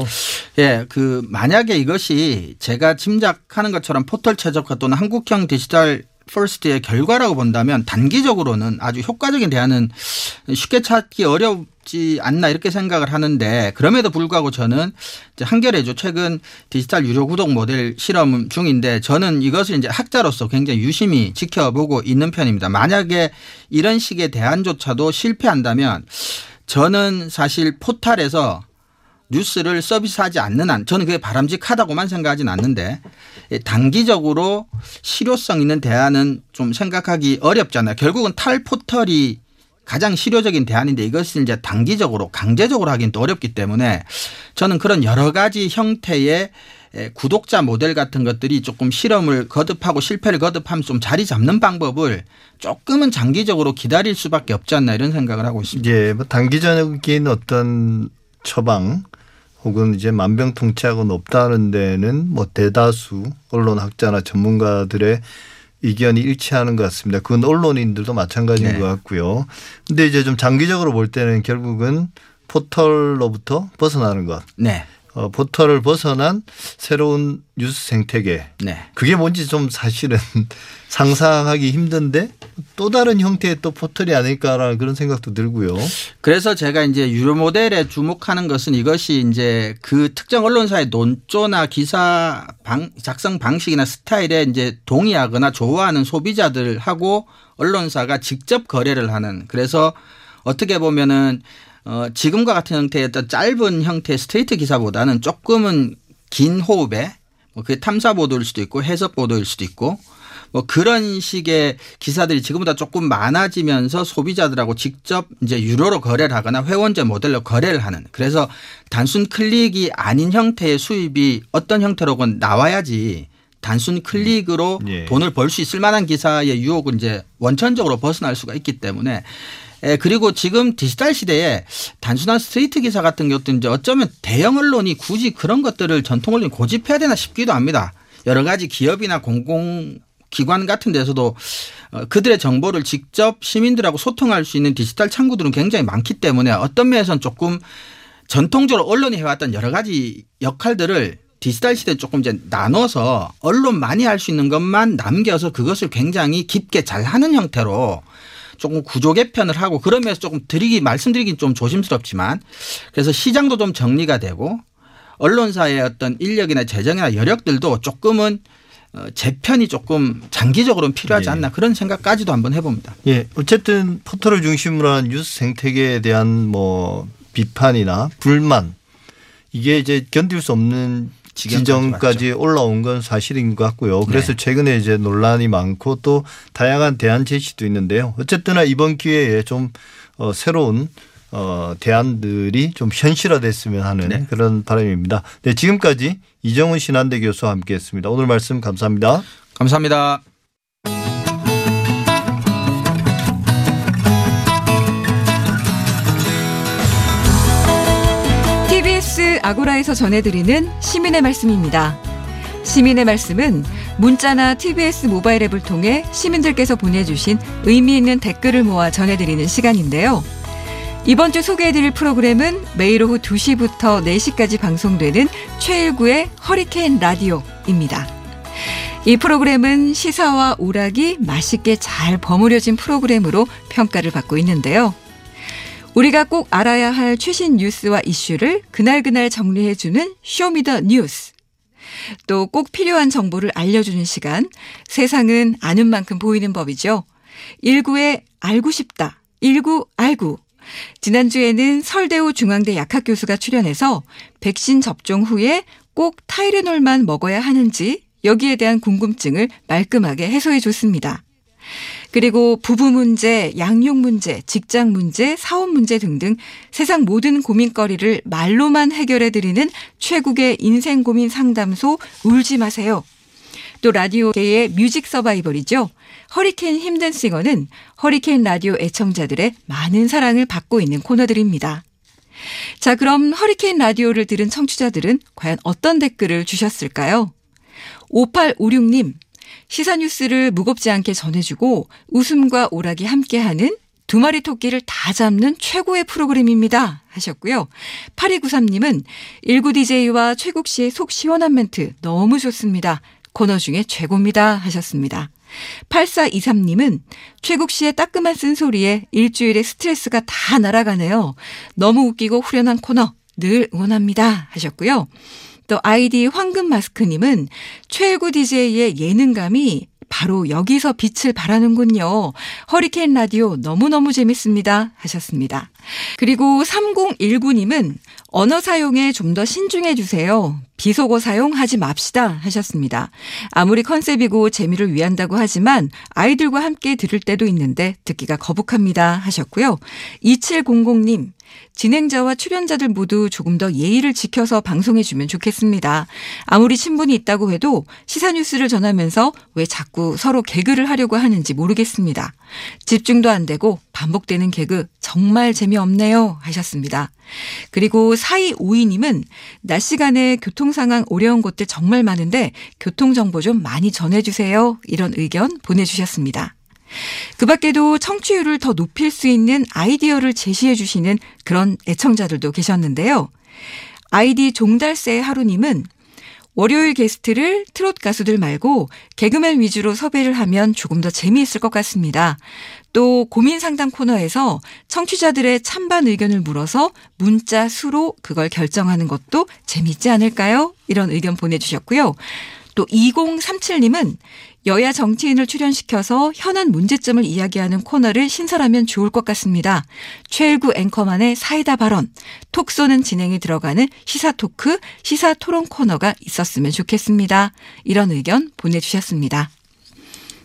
예, 그 만약에 이것이 제가 짐작하는 것처럼 포털 최적화 또는 한국형 디지털 first의 결과라고 본다면 단기적으로는 아주 효과적인 대안은 쉽게 찾기 어렵지 않나 이렇게 생각을 하는데 그럼에도 불구하고 저는 이제 한겨레죠 최근 디지털 유료 구독 모델 실험 중인데 저는 이것을 이제 학자로서 굉장히 유심히 지켜보고 있는 편입니다. 만약에 이런 식의 대안조차도 실패한다면 저는 사실 포탈에서 뉴스를 서비스하지 않는 한 저는 그게 바람직하다고만 생각하진 않는데 예, 단기적으로 실효성 있는 대안은 좀 생각하기 어렵잖아요. 결국은 탈 포털이 가장 실효적인 대안인데 이것을 이제 단기적으로 강제적으로 하긴 또 어렵기 때문에 저는 그런 여러 가지 형태의 예, 구독자 모델 같은 것들이 조금 실험을 거듭하고 실패를 거듭하면 좀 자리 잡는 방법을 조금은 장기적으로 기다릴 수밖에 없지 않나 이런 생각을 하고 있습니다. 이제 뭐 단기적인 어떤 처방 혹은 이제 만병통치약은 없다는 데는 뭐 대다수 언론학자나 전문가들의 의견이 일치하는 것 같습니다. 그건 언론인들도 마찬가지인 네. 것 같고요. 근데 이제 좀 장기적으로 볼 때는 결국은 포털로부터 벗어나는 것. 네. 어, 포털을 벗어난 새로운 뉴스 생태계. 네. 그게 뭔지 좀 사실은 상상하기 힘든데 또 다른 형태의 또 포털이 아닐까라는 그런 생각도 들고요. 그래서 제가 이제 유료 모델에 주목하는 것은 이것이 이제 그 특정 언론사의 논조나 기사 방, 작성 방식이나 스타일에 이제 동의하거나 좋아하는 소비자들하고 언론사가 직접 거래를 하는 그래서 어떻게 보면은 어, 지금과 같은 형태의 어떤 짧은 형태의 스트레이트 기사보다는 조금은 긴 호흡에 뭐 그게 탐사 보도일 수도 있고 해석 보도일 수도 있고 뭐 그런 식의 기사들이 지금보다 조금 많아지면서 소비자들하고 직접 이제 유료로 거래를 하거나 회원제 모델로 거래를 하는 그래서 단순 클릭이 아닌 형태의 수입이 어떤 형태로건 나와야지 단순 클릭으로 예. 돈을 벌 수 있을 만한 기사의 유혹은 이제 원천적으로 벗어날 수가 있기 때문에 에, 그리고 지금 디지털 시대에 단순한 스트레이트 기사 같은 것도 이제 어쩌면 대형 언론이 굳이 그런 것들을 전통 언론이 고집해야 되나 싶기도 합니다. 여러 가지 기업이나 공공 기관 같은 데서도 어, 그들의 정보를 직접 시민들하고 소통할 수 있는 디지털 창구들은 굉장히 많기 때문에 어떤 면에서는 조금 전통적으로 언론이 해왔던 여러 가지 역할들을 디지털 시대에 조금 이제 나눠서 언론만이 할 수 있는 것만 남겨서 그것을 굉장히 깊게 잘 하는 형태로 조금 구조 개편을 하고 그러면서 조금 드리기 말씀드리긴 좀 조심스럽지만 그래서 시장도 좀 정리가 되고 언론사의 어떤 인력이나 재정이나 여력들도 조금은 어, 재편이 조금 장기적으로는 필요하지 예. 않나 그런 생각까지도 한번 해봅니다. 예, 어쨌든 포털을 중심으로 한 뉴스 생태계에 대한 뭐 비판이나 불만 이게 이제 견딜 수 없는 지경까지 지점까지 올라온 건 사실인 것 같고요. 그래서 네. 최근에 이제 논란이 많고 또 다양한 대안 제시도 있는데요. 어쨌거나 이번 기회에 좀 어, 새로운 어, 대안들이 좀 현실화됐으면 하는 네. 그런 바람입니다. 네, 지금까지 이정훈 신한대 교수와 함께했습니다. 오늘 말씀 감사합니다. 감사합니다. TBS 아고라에서 전해드리는 시민의 말씀입니다. 시민의 말씀은 문자나 TBS 모바일 앱을 통해 시민들께서 보내주신 의미 있는 댓글을 모아 전해드리는 시간인데요. 이번 주 소개해드릴 프로그램은 매일 오후 2시부터 4시까지 방송되는 최일구의 허리케인 라디오입니다. 이 프로그램은 시사와 오락이 맛있게 잘 버무려진 프로그램으로 평가를 받고 있는데요. 우리가 꼭 알아야 할 최신 뉴스와 이슈를 그날그날 정리해주는 Show Me the 뉴스. 또 꼭 필요한 정보를 알려주는 시간. 세상은 아는 만큼 보이는 법이죠. 19의 알고 싶다. 19 알고. 지난주에는 설대우 중앙대 약학 교수가 출연해서 백신 접종 후에 꼭 타이레놀만 먹어야 하는지 여기에 대한 궁금증을 말끔하게 해소해 줬습니다. 그리고 부부 문제, 양육 문제, 직장 문제, 사업 문제 등등 세상 모든 고민거리를 말로만 해결해 드리는 최국의 인생 고민 상담소 울지 마세요. 또 라디오계의 뮤직 서바이벌이죠. 허리케인 힘든 싱어는 허리케인 라디오 애청자들의 많은 사랑을 받고 있는 코너들입니다. 자, 그럼 허리케인 라디오를 들은 청취자들은 과연 어떤 댓글을 주셨을까요? 5856님, 시사뉴스를 무겁지 않게 전해주고 웃음과 오락이 함께하는 두 마리 토끼를 다 잡는 최고의 프로그램입니다. 하셨고요. 8293님은 19DJ와 최국 씨의 속 시원한 멘트 너무 좋습니다. 코너 중에 최고입니다 하셨습니다. 8423님은 최국 씨의 따끔한 쓴소리에 일주일의 스트레스가 다 날아가네요. 너무 웃기고 후련한 코너 늘 응원합니다 하셨고요. 또 아이디 황금 마스크님은 최일구 DJ의 예능감이 바로 여기서 빛을 발하는군요. 허리케인 라디오 너무너무 재밌습니다. 하셨습니다. 그리고 3019님은 언어 사용에 좀 더 신중해 주세요. 비속어 사용하지 맙시다 하셨습니다. 아무리 컨셉이고 재미를 위한다고 하지만 아이들과 함께 들을 때도 있는데 듣기가 거북합니다 하셨고요. 2700님 진행자와 출연자들 모두 조금 더 예의를 지켜서 방송해주면 좋겠습니다. 아무리 친분이 있다고 해도 시사 뉴스를 전하면서 왜 자꾸 서로 개그를 하려고 하는지 모르겠습니다. 집중도 안 되고 반복되는 개그 정말 재 미없네요 하셨습니다. 그리고 4252님은 낮 시간에 교통 상황 어려운 곳들 정말 많은데 교통 정보 좀 많이 전해주세요. 이런 의견 보내주셨습니다. 그 밖에도 청취율을 더 높일 수 있는 아이디어를 제시해 주시는 그런 애청자들도 계셨는데요. 아이디 종달새 하루님은 월요일 게스트를 트롯 가수들 말고 개그맨 위주로 섭외를 하면 조금 더 재미있을 것 같습니다. 또 고민 상담 코너에서 청취자들의 찬반 의견을 물어서 문자 수로 그걸 결정하는 것도 재미있지 않을까요? 이런 의견 보내주셨고요. 또 2037님은 여야 정치인을 출연시켜서 현안 문제점을 이야기하는 코너를 신설하면 좋을 것 같습니다. 최일구 앵커만의 사이다 발언, 톡 쏘는 진행이 들어가는 시사 토크, 시사 토론 코너가 있었으면 좋겠습니다. 이런 의견 보내주셨습니다.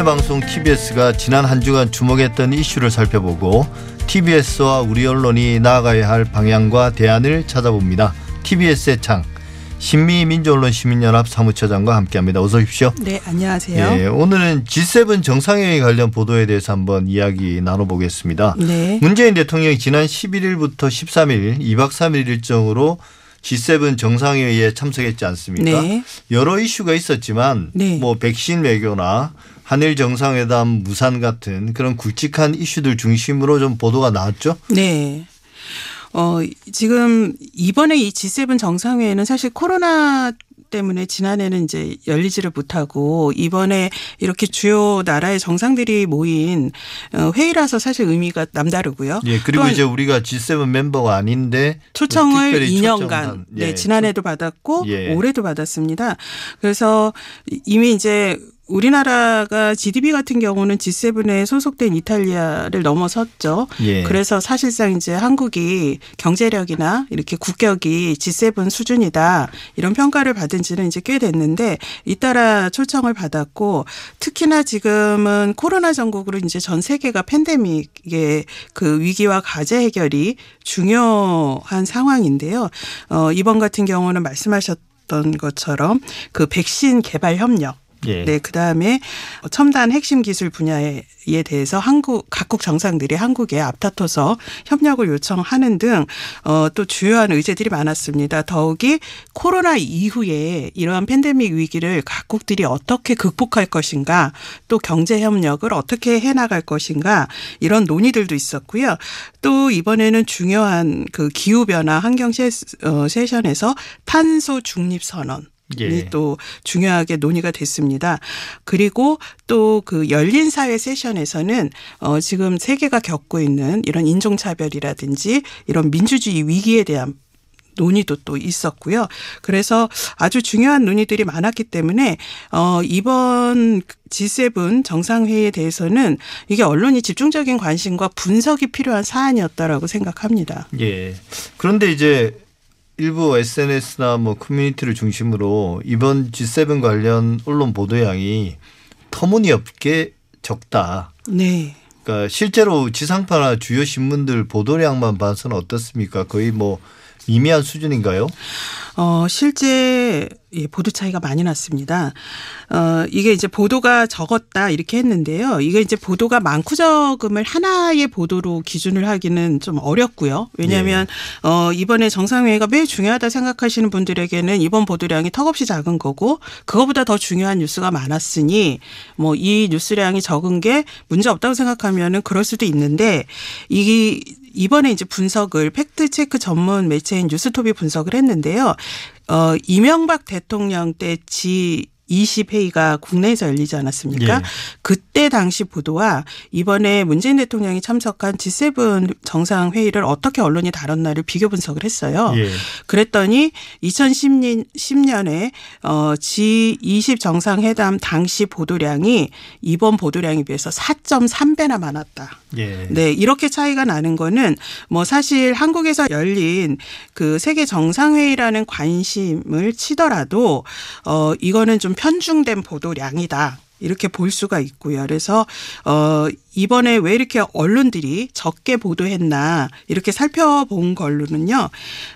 심내방송 TBS가 지난 한 주간 주목했던 이슈를 살펴보고 TBS와 우리 언론이 나아가야 할 방향과 대안을 찾아봅니다. TBS의 창 신미민주언론 시민연합 사무처장과 함께합니다. 어서 오십시오. 네, 안녕하세요. 예, 오늘은 G7 정상회의 관련 보도에 대해서 한번 이야기 나눠보겠습니다. 네. 문재인 대통령이 지난 11일부터 13일 2박 3일 일정으로 G7 정상회의에 참석했지 않습니까? 네. 여러 이슈가 있었지만 네. 뭐 백신 외교나 한일 정상회담 무산 같은 그런 굵직한 이슈들 중심으로 좀 보도가 나왔죠. 네. 어, 지금 이번에 이 G7 정상회의는 사실 코로나 때문에 지난해는 이제 열리지를 못하고 이번에 이렇게 주요 나라의 정상들이 모인 어, 회의라서 사실 의미가 남다르고요. 예, 그리고 이제 우리가 G7 멤버가 아닌데 초청을 특별히 2년간 초청한, 네, 예, 지난해도 받았고 예. 올해도 받았습니다. 그래서 이미 이제 우리나라가 GDP 같은 경우는 G7에 소속된 이탈리아를 넘어섰죠. 예. 그래서 사실상 이제 한국이 경제력이나 이렇게 국격이 G7 수준이다 이런 평가를 받은 지는 이제 꽤 됐는데 잇따라 초청을 받았고 특히나 지금은 코로나 전국으로 이제 전 세계가 팬데믹의 그 위기와 과제 해결이 중요한 상황인데요. 어, 이번 같은 경우는 말씀하셨 던 것처럼 그 백신 개발 협력 예. 네, 그 다음에 첨단 핵심 기술 분야에 대해서 한국, 각국 정상들이 한국에 앞다퉈서 협력을 요청하는 등, 어, 또 주요한 의제들이 많았습니다. 더욱이 코로나 이후에 이러한 팬데믹 위기를 각국들이 어떻게 극복할 것인가, 또 경제 협력을 어떻게 해 나갈 것인가, 이런 논의들도 있었고요. 또 이번에는 중요한 그 기후 변화 환경 세- 어, 세션에서 탄소 중립 선언, 예. 이또 중요하게 논의가 됐습니다. 그리고 또 그 열린 사회 세션에서는 어 지금 세계가 겪고 있는 이런 인종 차별이라든지 이런 민주주의 위기에 대한 논의도 또 있었고요. 그래서 아주 중요한 논의들이 많았기 때문에 어 이번 G7 정상회의에 대해서는 이게 언론이 집중적인 관심과 분석이 필요한 사안이었다라고 생각합니다. 예. 그런데 이제 일부 SNS나 뭐 커뮤니티를 중심으로 이번 G7 관련 언론 보도량이 터무니없게 적다. 네. 그러니까 실제로 지상파나 주요 신문들 보도량만 봐서는 어떻습니까? 거의 뭐 미미한 수준인가요? 어, 실제 예, 보도 차이가 많이 났습니다. 어, 이게 이제 보도가 적었다 이렇게 했는데요. 이게 이제 보도가 많고 적음을 하나의 보도로 기준을 하기는 좀 어렵고요. 왜냐하면 어, 이번에 정상회의가 매우 중요하다 생각하시는 분들에게는 이번 보도량이 턱없이 작은 거고 그거보다 더 중요한 뉴스가 많았으니 뭐 이 뉴스량이 적은 게 문제 없다고 생각하면은 그럴 수도 있는데 이 이번에 이제 분석을 팩트 체크 전문 매체인 뉴스톱이 분석을 했는데요. 어, 이명박 대통령 때지 20회의가 국내에서 열리지 않았습니까? 예. 그때 당시 보도와 이번에 문재인 대통령이 참석한 G7 정상회의를 어떻게 언론이 다뤘나를 비교 분석을 했어요. 예. 그랬더니 2010년 10년에 어 G20 정상회담 당시 보도량이 이번 보도량에 비해서 4.3배나 많았다. 예. 네, 이렇게 차이가 나는 거는 뭐 사실 한국에서 열린 그 세계 정상회의라는 관심을 치더라도 어 이거는 좀 편중된 보도량이다. 이렇게 볼 수가 있고요. 그래서 어 이번에 왜 이렇게 언론들이 적게 보도했나 이렇게 살펴본 걸로는요.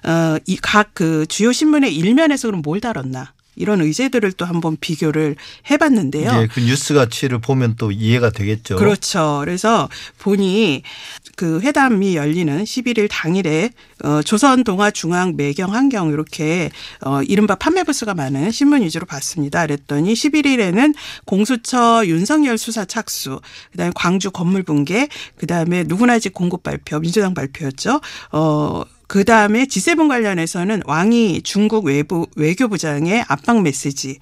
어이 각 그 주요 신문의 일면에서 그럼 뭘 다뤘나 이런 의제들을 또 한번 비교를 해봤는데요. 예, 그 뉴스 가치를 보면 또 이해가 되겠죠. 그렇죠. 그래서 보니 그 회담이 열리는 11일 당일에 어 조선 동아 중앙 매경 한경 이렇게 어 이른바 판매 부수가 많은 신문 위주로 봤습니다. 그랬더니 11일에는 공수처 윤석열 수사 착수, 그다음에 광주 건물 붕괴, 그다음에 누구나 집 공급 발표, 민주당 발표였죠. 어 그 다음에 G7 관련해서는 왕이 중국 외부 외교부장의 압박 메시지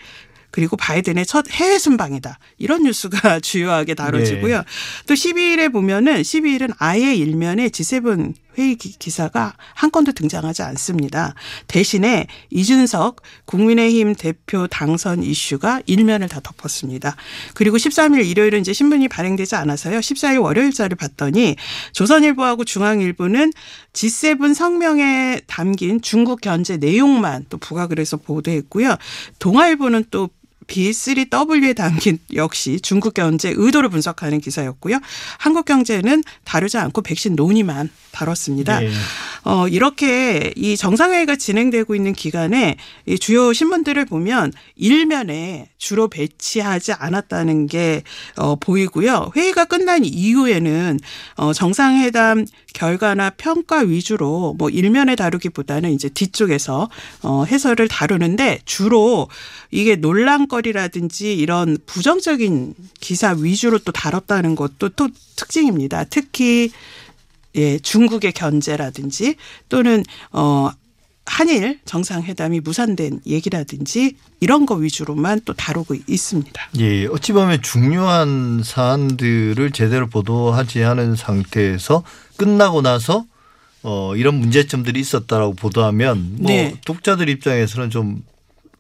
그리고 바이든의 첫 해외 순방이다. 이런 뉴스가 주요하게 다뤄지고요. 네. 또 12일에 보면은 12일은 아예 일면에 G7 회의 기- 기사가 한 건도 등장하지 않습니다. 대신에 이준석 국민의힘 대표 당선 이슈가 일면을 다 덮었습니다. 그리고 13일 일요일은 이제 신문이 발행되지 않아서요. 14일 월요일자를 봤더니 조선일보하고 중앙일보는 G7 성명에 담긴 중국 견제 내용만 또 부각을 해서 보도했고요. 동아일보는 또 B3W에 담긴 역시 중국 견제 의도를 분석하는 기사였고요. 한국 경제는 다루지 않고 백신 논의만 다뤘습니다. 네. 어, 이렇게 이 정상회의가 진행되고 있는 기간에 이 주요 신문들을 보면 일면에 주로 배치하지 않았다는 게 어, 보이고요. 회의가 끝난 이후에는 어, 정상회담 결과나 평가 위주로 뭐 일면에 다루기보다는 이제 뒤쪽에서 어, 해설을 다루는데 주로 이게 논란거리라든지 이런 부정적인 기사 위주로 또 다뤘다는 것도 또 특징입니다. 특히 예, 중국의 견제라든지 또는 어 한일 정상회담이 무산된 얘기라든지 이런 거 위주로만 또 다루고 있습니다. 예, 어찌 보면 중요한 사안들을 제대로 보도하지 않은 상태에서 끝나고 나서 어 이런 문제점들이 있었다라고 보도하면 뭐 네. 독자들 입장에서는 좀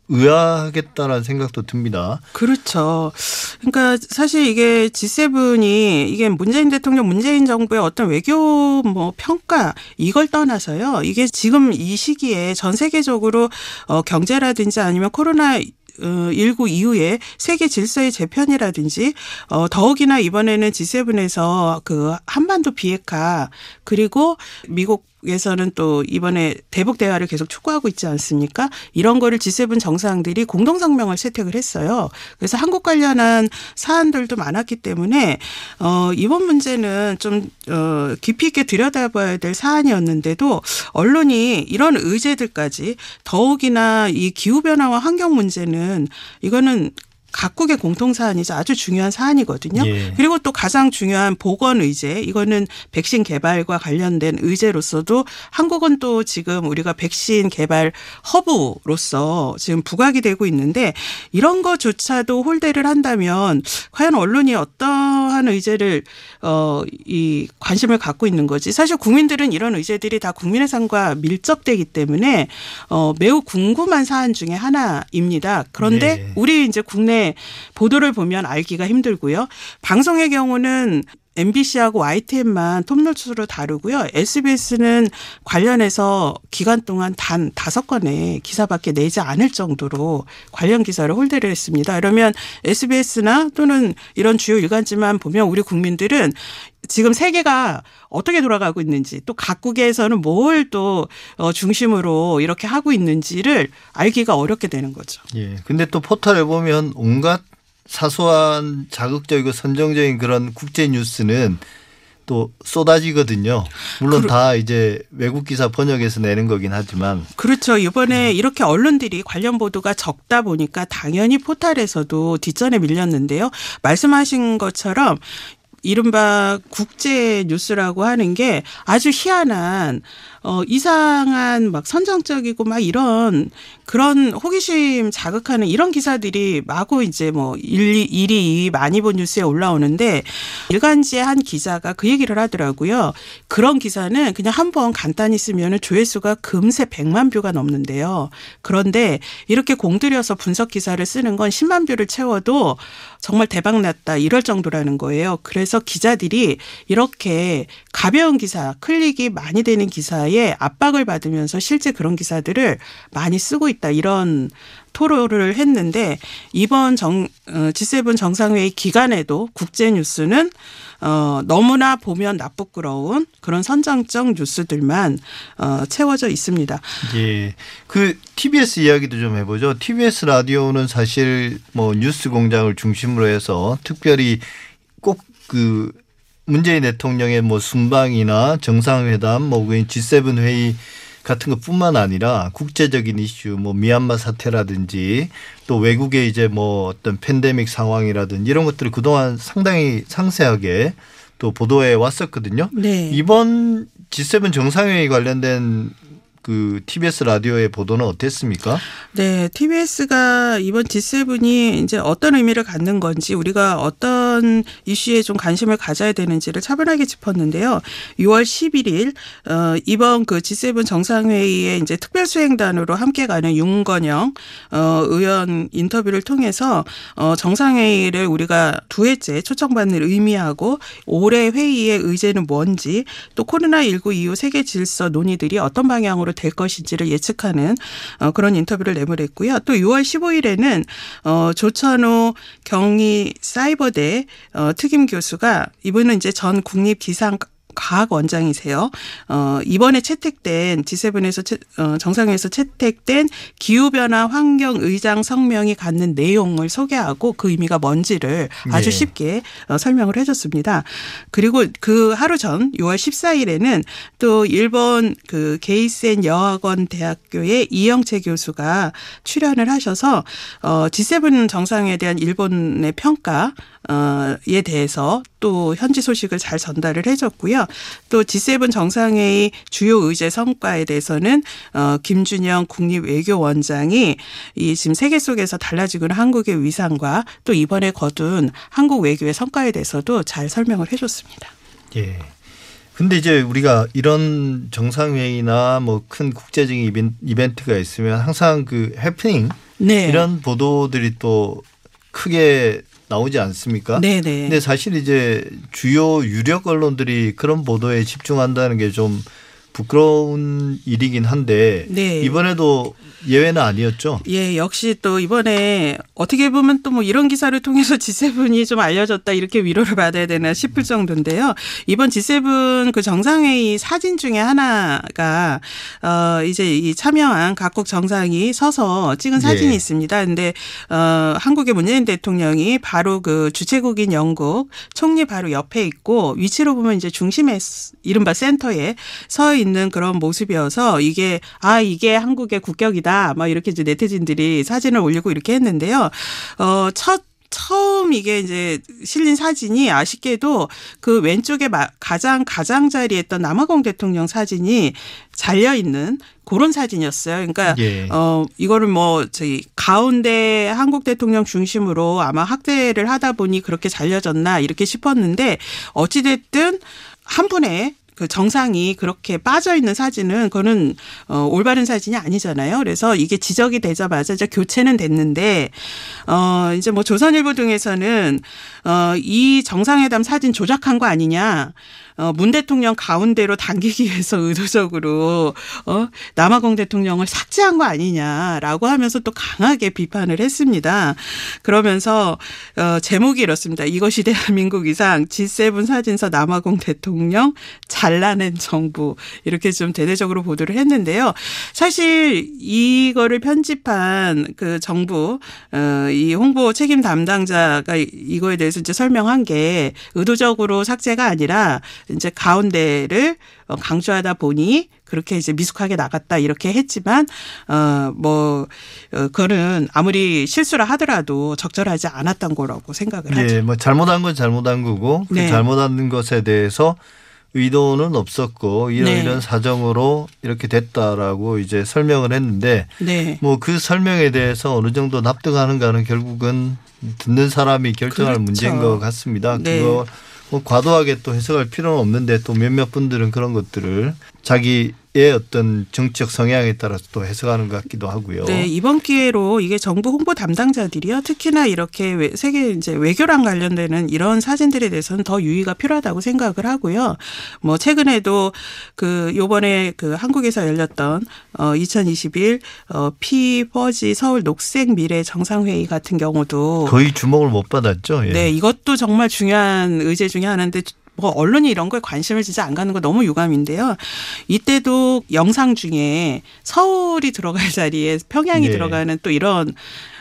의아하겠다라는 생각도 듭니다. 그렇죠. 그러니까 사실 이게 G7이 이게 문재인 대통령 문재인 정부의 어떤 외교 뭐 평가 이걸 떠나서요. 이게 지금 이 시기에 전 세계적으로 어 경제라든지 아니면 코로나 어, 19 이후에 세계 질서의 재편이라든지 어 더욱이나 이번에는 G7에서 그 한반도 비핵화 그리고 미국 에서는 또 이번에 대북 대화를 계속 촉구하고 있지 않습니까? 이런 거를 G7 정상들이 공동 성명을 채택을 했어요. 그래서 한국 관련한 사안들도 많았기 때문에 어 이번 문제는 좀어 깊이 있게 들여다봐야 될 사안이었는데도 언론이 이런 의제들까지 더욱이나 이 기후 변화와 환경 문제는 이거는 각국의 공통 사안이자 아주 중요한 사안이거든요. 예. 그리고 또 가장 중요한 보건 의제 이거는 백신 개발과 관련된 의제로서도 한국은 또 지금 우리가 백신 개발 허브로서 지금 부각이 되고 있는데 이런 거조차도 홀대를 한다면 과연 언론이 어떠한 의제를 어이 관심을 갖고 있는 거지 사실 국민들은 이런 의제들이 다 국민의 삶과 밀접되기 때문에 어 매우 궁금한 사안 중에 하나입니다. 그런데 네. 우리 이제 국내 보도를 보면 알기가 힘들고요. 방송의 경우는 MBC하고 YTN만 톱노트로 다루고요. SBS는 관련해서 기간 동안 단 다섯 건의 기사밖에 내지 않을 정도로 관련 기사를 홀대를 했습니다. 그러면 SBS나 또는 이런 주요 일간지만 보면 우리 국민들은 지금 세계가 어떻게 돌아가고 있는지 또 각국에서는 뭘또 어, 중심으로 이렇게 하고 있는지를 알기가 어렵게 되는 거죠. 예. 근데 또 포털에 보면 온갖 사소한 자극적이고 선정적인 그런 국제 뉴스는 또 쏟아지거든요. 물론 다 이제 외국 기사 번역해서 내는 거긴 하지만 그렇죠. 이번에 이렇게 언론들이 관련 보도가 적다 보니까 당연히 포탈에서도 뒷전에 밀렸는데요. 말씀하신 것처럼 이른바 국제 뉴스라고 하는 게 아주 희한한 어 이상한 막 선정적이고 막 이런 그런 호기심 자극하는 이런 기사들이 마구 이제 뭐 1, 2, 1위, 2위 많이 본 뉴스에 올라오는데 일간지의 한 기자가 그 얘기를 하더라고요. 그런 기사는 그냥 한 번 간단히 쓰면은 조회수가 금세 100만 뷰가 넘는데요. 그런데 이렇게 공들여서 분석 기사를 쓰는 건 10만 view를 채워도 정말 대박 났다 이럴 정도라는 거예요. 그래서 기자들이 이렇게 가벼운 기사, 클릭이 많이 되는 기사에 압박을 받으면서 실제 그런 기사들을 많이 쓰고 있다 이런 토로를 했는데 이번 정 어, G7 정상회의 기간에도 국제 뉴스는 어 너무나 보면 낯부끄러운 그런 선정적 뉴스들만 어 채워져 있습니다. 예. 그 TBS 이야기도 좀 해보죠. TBS 라디오는 사실 뭐 뉴스 공장을 중심으로 해서 특별히 꼭그 문재인 대통령의 뭐 순방이나 정상회담, 뭐 G7 회의 같은 것뿐만 아니라 국제적인 이슈, 뭐 미얀마 사태라든지 또 외국의 이제 뭐 어떤 팬데믹 상황이라든지 이런 것들을 그동안 상당히 상세하게 또 보도해 왔었거든요. 네. 이번 G7 정상회의 관련된 그 TBS 라디오의 보도는 어땠습니까? 네, TBS가 이번 G7이 이제 어떤 의미를 갖는 건지 우리가 어떤 이슈에 좀 관심을 가져야 되는지를 차분하게 짚었는데요. 6월 11일 어 이번 그 G7 정상회의에 이제 특별 수행단으로 함께 가는 윤건영 어 의원 인터뷰를 통해서 어 정상회의를 우리가 두 해째 초청받는 의미하고 올해 회의의 의제는 뭔지 또 코로나19 이후 세계 질서 논의들이 어떤 방향으로 될 것인지를 예측하는 어, 그런 인터뷰를 내보냈고요. 또 6월 15일에는 어, 조천호 경희 사이버대 어, 특임 교수가 이분은 이제 전 국립 기상 과학원장이세요. 어, 이번에 채택된 G7에서 채, 어, 정상회에서 채택된 기후변화 환경 의장 성명이 갖는 내용을 소개하고 그 의미가 뭔지를 아주 네. 쉽게 어, 설명을 해줬습니다. 그리고 그 하루 전 6월 14일에는 또 일본 그 게이센 여학원 대학교의 이영채 교수가 출연을 하셔서 어, G7 정상에 대한 일본의 평가 어에 대해서 또 현지 소식을 잘 전달을 해줬고요. 또 G7 정상회의 주요 의제 성과에 대해서는 어 김준영 국립외교원장이 이 지금 세계 속에서 달라지고 있는 한국의 위상과 또 이번에 거둔 한국 외교의 성과에 대해서도 잘 설명을 해줬습니다. 예. 근데 이제 우리가 이런 정상회의나 뭐 큰 국제적인 이벤- 이벤트가 있으면 항상 그 해프닝 네. 이런 보도들이 또 크게 나오지 않습니까? 네네. 근데 사실 이제 주요 유력 언론들이 그런 보도에 집중한다는 게 좀 부끄러운 일이긴 한데 네. 이번에도 예외는 아니었죠. 예, 역시 또 이번에 어떻게 보면 또 뭐 이런 기사를 통해서 G7이 좀 알려졌다 이렇게 위로를 받아야 되나 싶을 정도인데요. 이번 G7 그 정상회의 사진 중에 하나가 어 이제 이 참여한 각국 정상이 서서 찍은 사진이 예. 있습니다. 근데 어 한국의 문재인 대통령이 바로 그 주최국인 영국 총리 바로 옆에 있고 위치로 보면 이제 중심에 스- 이른바 센터에 서 있는 그런 모습이어서 이게 아 이게 한국의 국격이다 막 이렇게 이제 네티즌들이 사진을 올리고 이렇게 했는데요. 어첫 처음 이게 이제 실린 사진이 아쉽게도 그 왼쪽에 마- 가장 가장 자리에 있던 남아공 대통령 사진이 잘려 있는 그런 사진이었어요. 그러니까 예. 어 이거를 뭐 저희 가운데 한국 대통령 중심으로 아마 학대를 하다 보니 그렇게 잘려졌나 이렇게 싶었는데 어찌 됐든 한 분의 그 정상이 그렇게 빠져 있는 사진은 그거는 어 올바른 사진이 아니잖아요. 그래서 이게 지적이 되자마자 이제 교체는 됐는데 어 이제 뭐 조선일보 등에서는 어이 정상회담 사진 조작한 거 아니냐. 어, 문 대통령 가운데로 당기기 위해서 의도적으로 어, 남아공 대통령을 삭제한 거 아니냐라고 하면서 또 강하게 비판을 했습니다. 그러면서 어, 제목이 이렇습니다. 이것이 대한민국 이상 G7 사진서 남아공 대통령 잘라낸 정부 이렇게 좀 대대적으로 보도를 했는데요. 사실 이거를 편집한 그 정부 어, 이 홍보 책임 담당자가 이거에 대해서 이제 설명한 게 의도적으로 삭제가 아니라 이제 가운데를 어, 강조하다 보니 그렇게 이제 미숙하게 나갔다 이렇게 했지만 어뭐 어, 그거는 아무리 실수를 하더라도 적절하지 않았던 거라고 생각을 하죠. 예, 뭐 잘못한 건 잘못한 거고 그 네. 잘못한 것에 대해서 의도는 없었고 이런 네. 이런 사정으로 이렇게 됐다라고 이제 설명을 했는데 네. 뭐그 설명에 대해서 어느 정도 납득하는가는 결국은 듣는 사람이 결정할 그렇죠. 문제인 것 같습니다. 네. 그거 뭐 과도하게 또 해석할 필요는 없는데 또 몇몇 분들은 그런 것들을 자기의 어떤 정치적 성향에 따라서 또 해석하는 것 같기도 하고요. 네, 이번 기회로 이게 정부 홍보 담당자들이요. 특히나 이렇게 외- 세계 이제 외교랑 관련되는 이런 사진들에 대해서는 더 유의가 필요하다고 생각을 하고요. 뭐 최근에도 그 요번에 그 한국에서 열렸던 어2021 어 피버지 서울 녹색 미래 정상회의 같은 경우도 거의 주목을 못 받았죠. 예. 네, 이것도 정말 중요한 의제 중에 하나인데 뭐 언론이 이런 거에 관심을 진짜 안 가는 거 너무 유감인데요. 이때도 영상 중에 서울이 들어갈 자리에 평양이 네. 들어가는 또 이런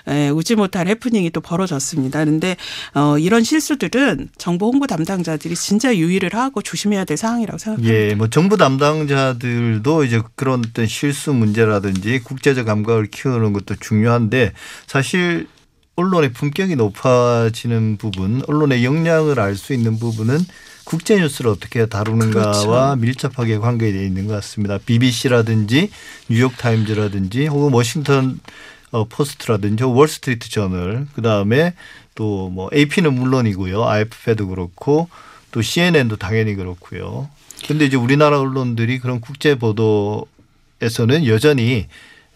에, 우지 못할 해프닝이 또 벌어졌습니다. 그런데 어, 이런 실수들은 정보 홍보 담당자들이 진짜 유의를 하고 조심해야 될 사항이라고 생각합니다. 예, 뭐 정부 담당자들도 이제 그런 어떤 실수 문제라든지 국제적 감각을 키우는 것도 중요한데 사실 언론의 품격이 높아지는 부분, 언론의 역량을 알 수 있는 부분은 국제 뉴스를 어떻게 다루는가와 그렇죠. 밀접하게 관계되어 있는 것 같습니다. BBC라든지 뉴욕 타임즈라든지 혹은 워싱턴 어, 포스트라든지 월스트리트 저널 그다음에 또 뭐 AP는 물론이고요. AFP도 그렇고 또 CNN도 당연히 그렇고요. 근데 이제 우리나라 언론들이 그런 국제 보도에서는 여전히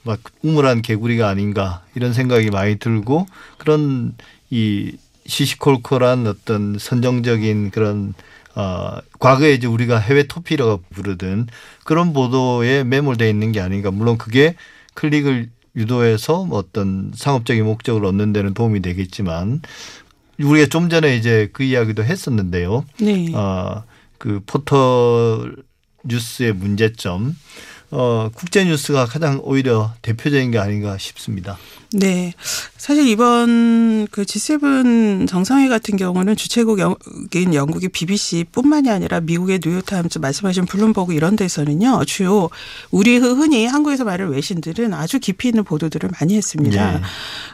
막 우물 안 개구리가 아닌가 이런 생각이 많이 들고 그런 이 시시콜콜한 어떤 선정적인 그런 어 과거에 이제 우리가 해외 토피라고 부르던 그런 보도에 매몰돼 있는 게 아닌가 물론 그게 클릭을 유도해서 뭐 어떤 상업적인 목적을 얻는 데는 도움이 되겠지만 우리가 좀 전에 이제 그 이야기도 했었는데요. 네. 어, 그 포털 뉴스의 문제점, 어, 국제 뉴스가 가장 오히려 대표적인 게 아닌가 싶습니다. 네. 사실 이번 그 G7 정상회 같은 경우는 주최국인 영국의 BBC뿐만이 아니라 미국의 뉴욕타임즈 말씀하신 블룸버그 이런 데서는요 주요 우리 흔히 한국에서 말하는 외신들은 아주 깊이 있는 보도들을 많이 했습니다. 네.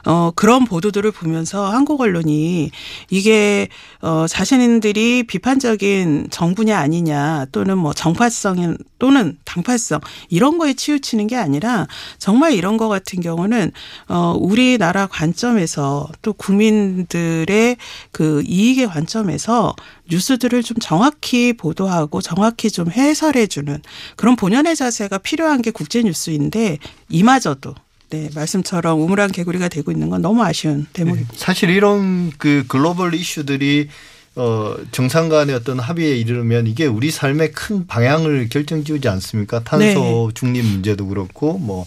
어 그런 보도들을 보면서 한국 언론이 이게 어 자신들이 비판적인 정부냐 아니냐 또는 뭐 정파성 또는 당파성 이런 거에 치우치는 게 아니라 정말 이런 거 같은 경우는 어 우리나라 관점에서 또 국민들의 그 이익의 관점에서 뉴스들을 좀 정확히 보도하고 정확히 좀 해설해 주는 그런 본연의 자세가 필요한 게 국제 뉴스인데 이마저도 네, 말씀처럼 우물한 개구리가 되고 있는 건 너무 아쉬운 대목입니다. 사실 이런 그 글로벌 이슈들이 어, 정상 간의 어떤 합의에 이르면 이게 우리 삶의 큰 방향을 결정 지우지 않습니까? 탄소 중립 문제도 그렇고 뭐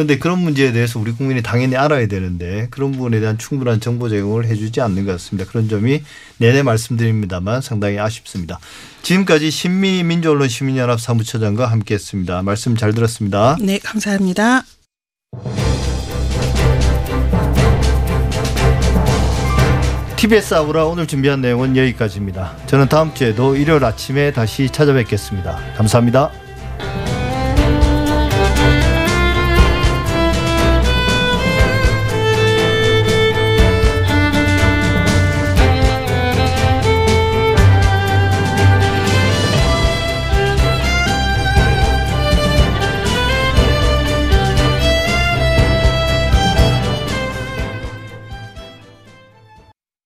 그런데 그런 문제에 대해서 우리 국민이 당연히 알아야 되는데 그런 부분에 대한 충분한 정보 제공을 해주지 않는 것 같습니다. 그런 점이 내내 말씀드립니다만 상당히 아쉽습니다. 지금까지 신미민주언론 시민연합 사무처장과 함께했습니다. 말씀 잘 들었습니다. 네, 감사합니다. TBS 아우라 오늘 준비한 내용은 여기까지입니다. 저는 다음 주에도 일요일 아침에 다시 찾아뵙겠습니다. 감사합니다.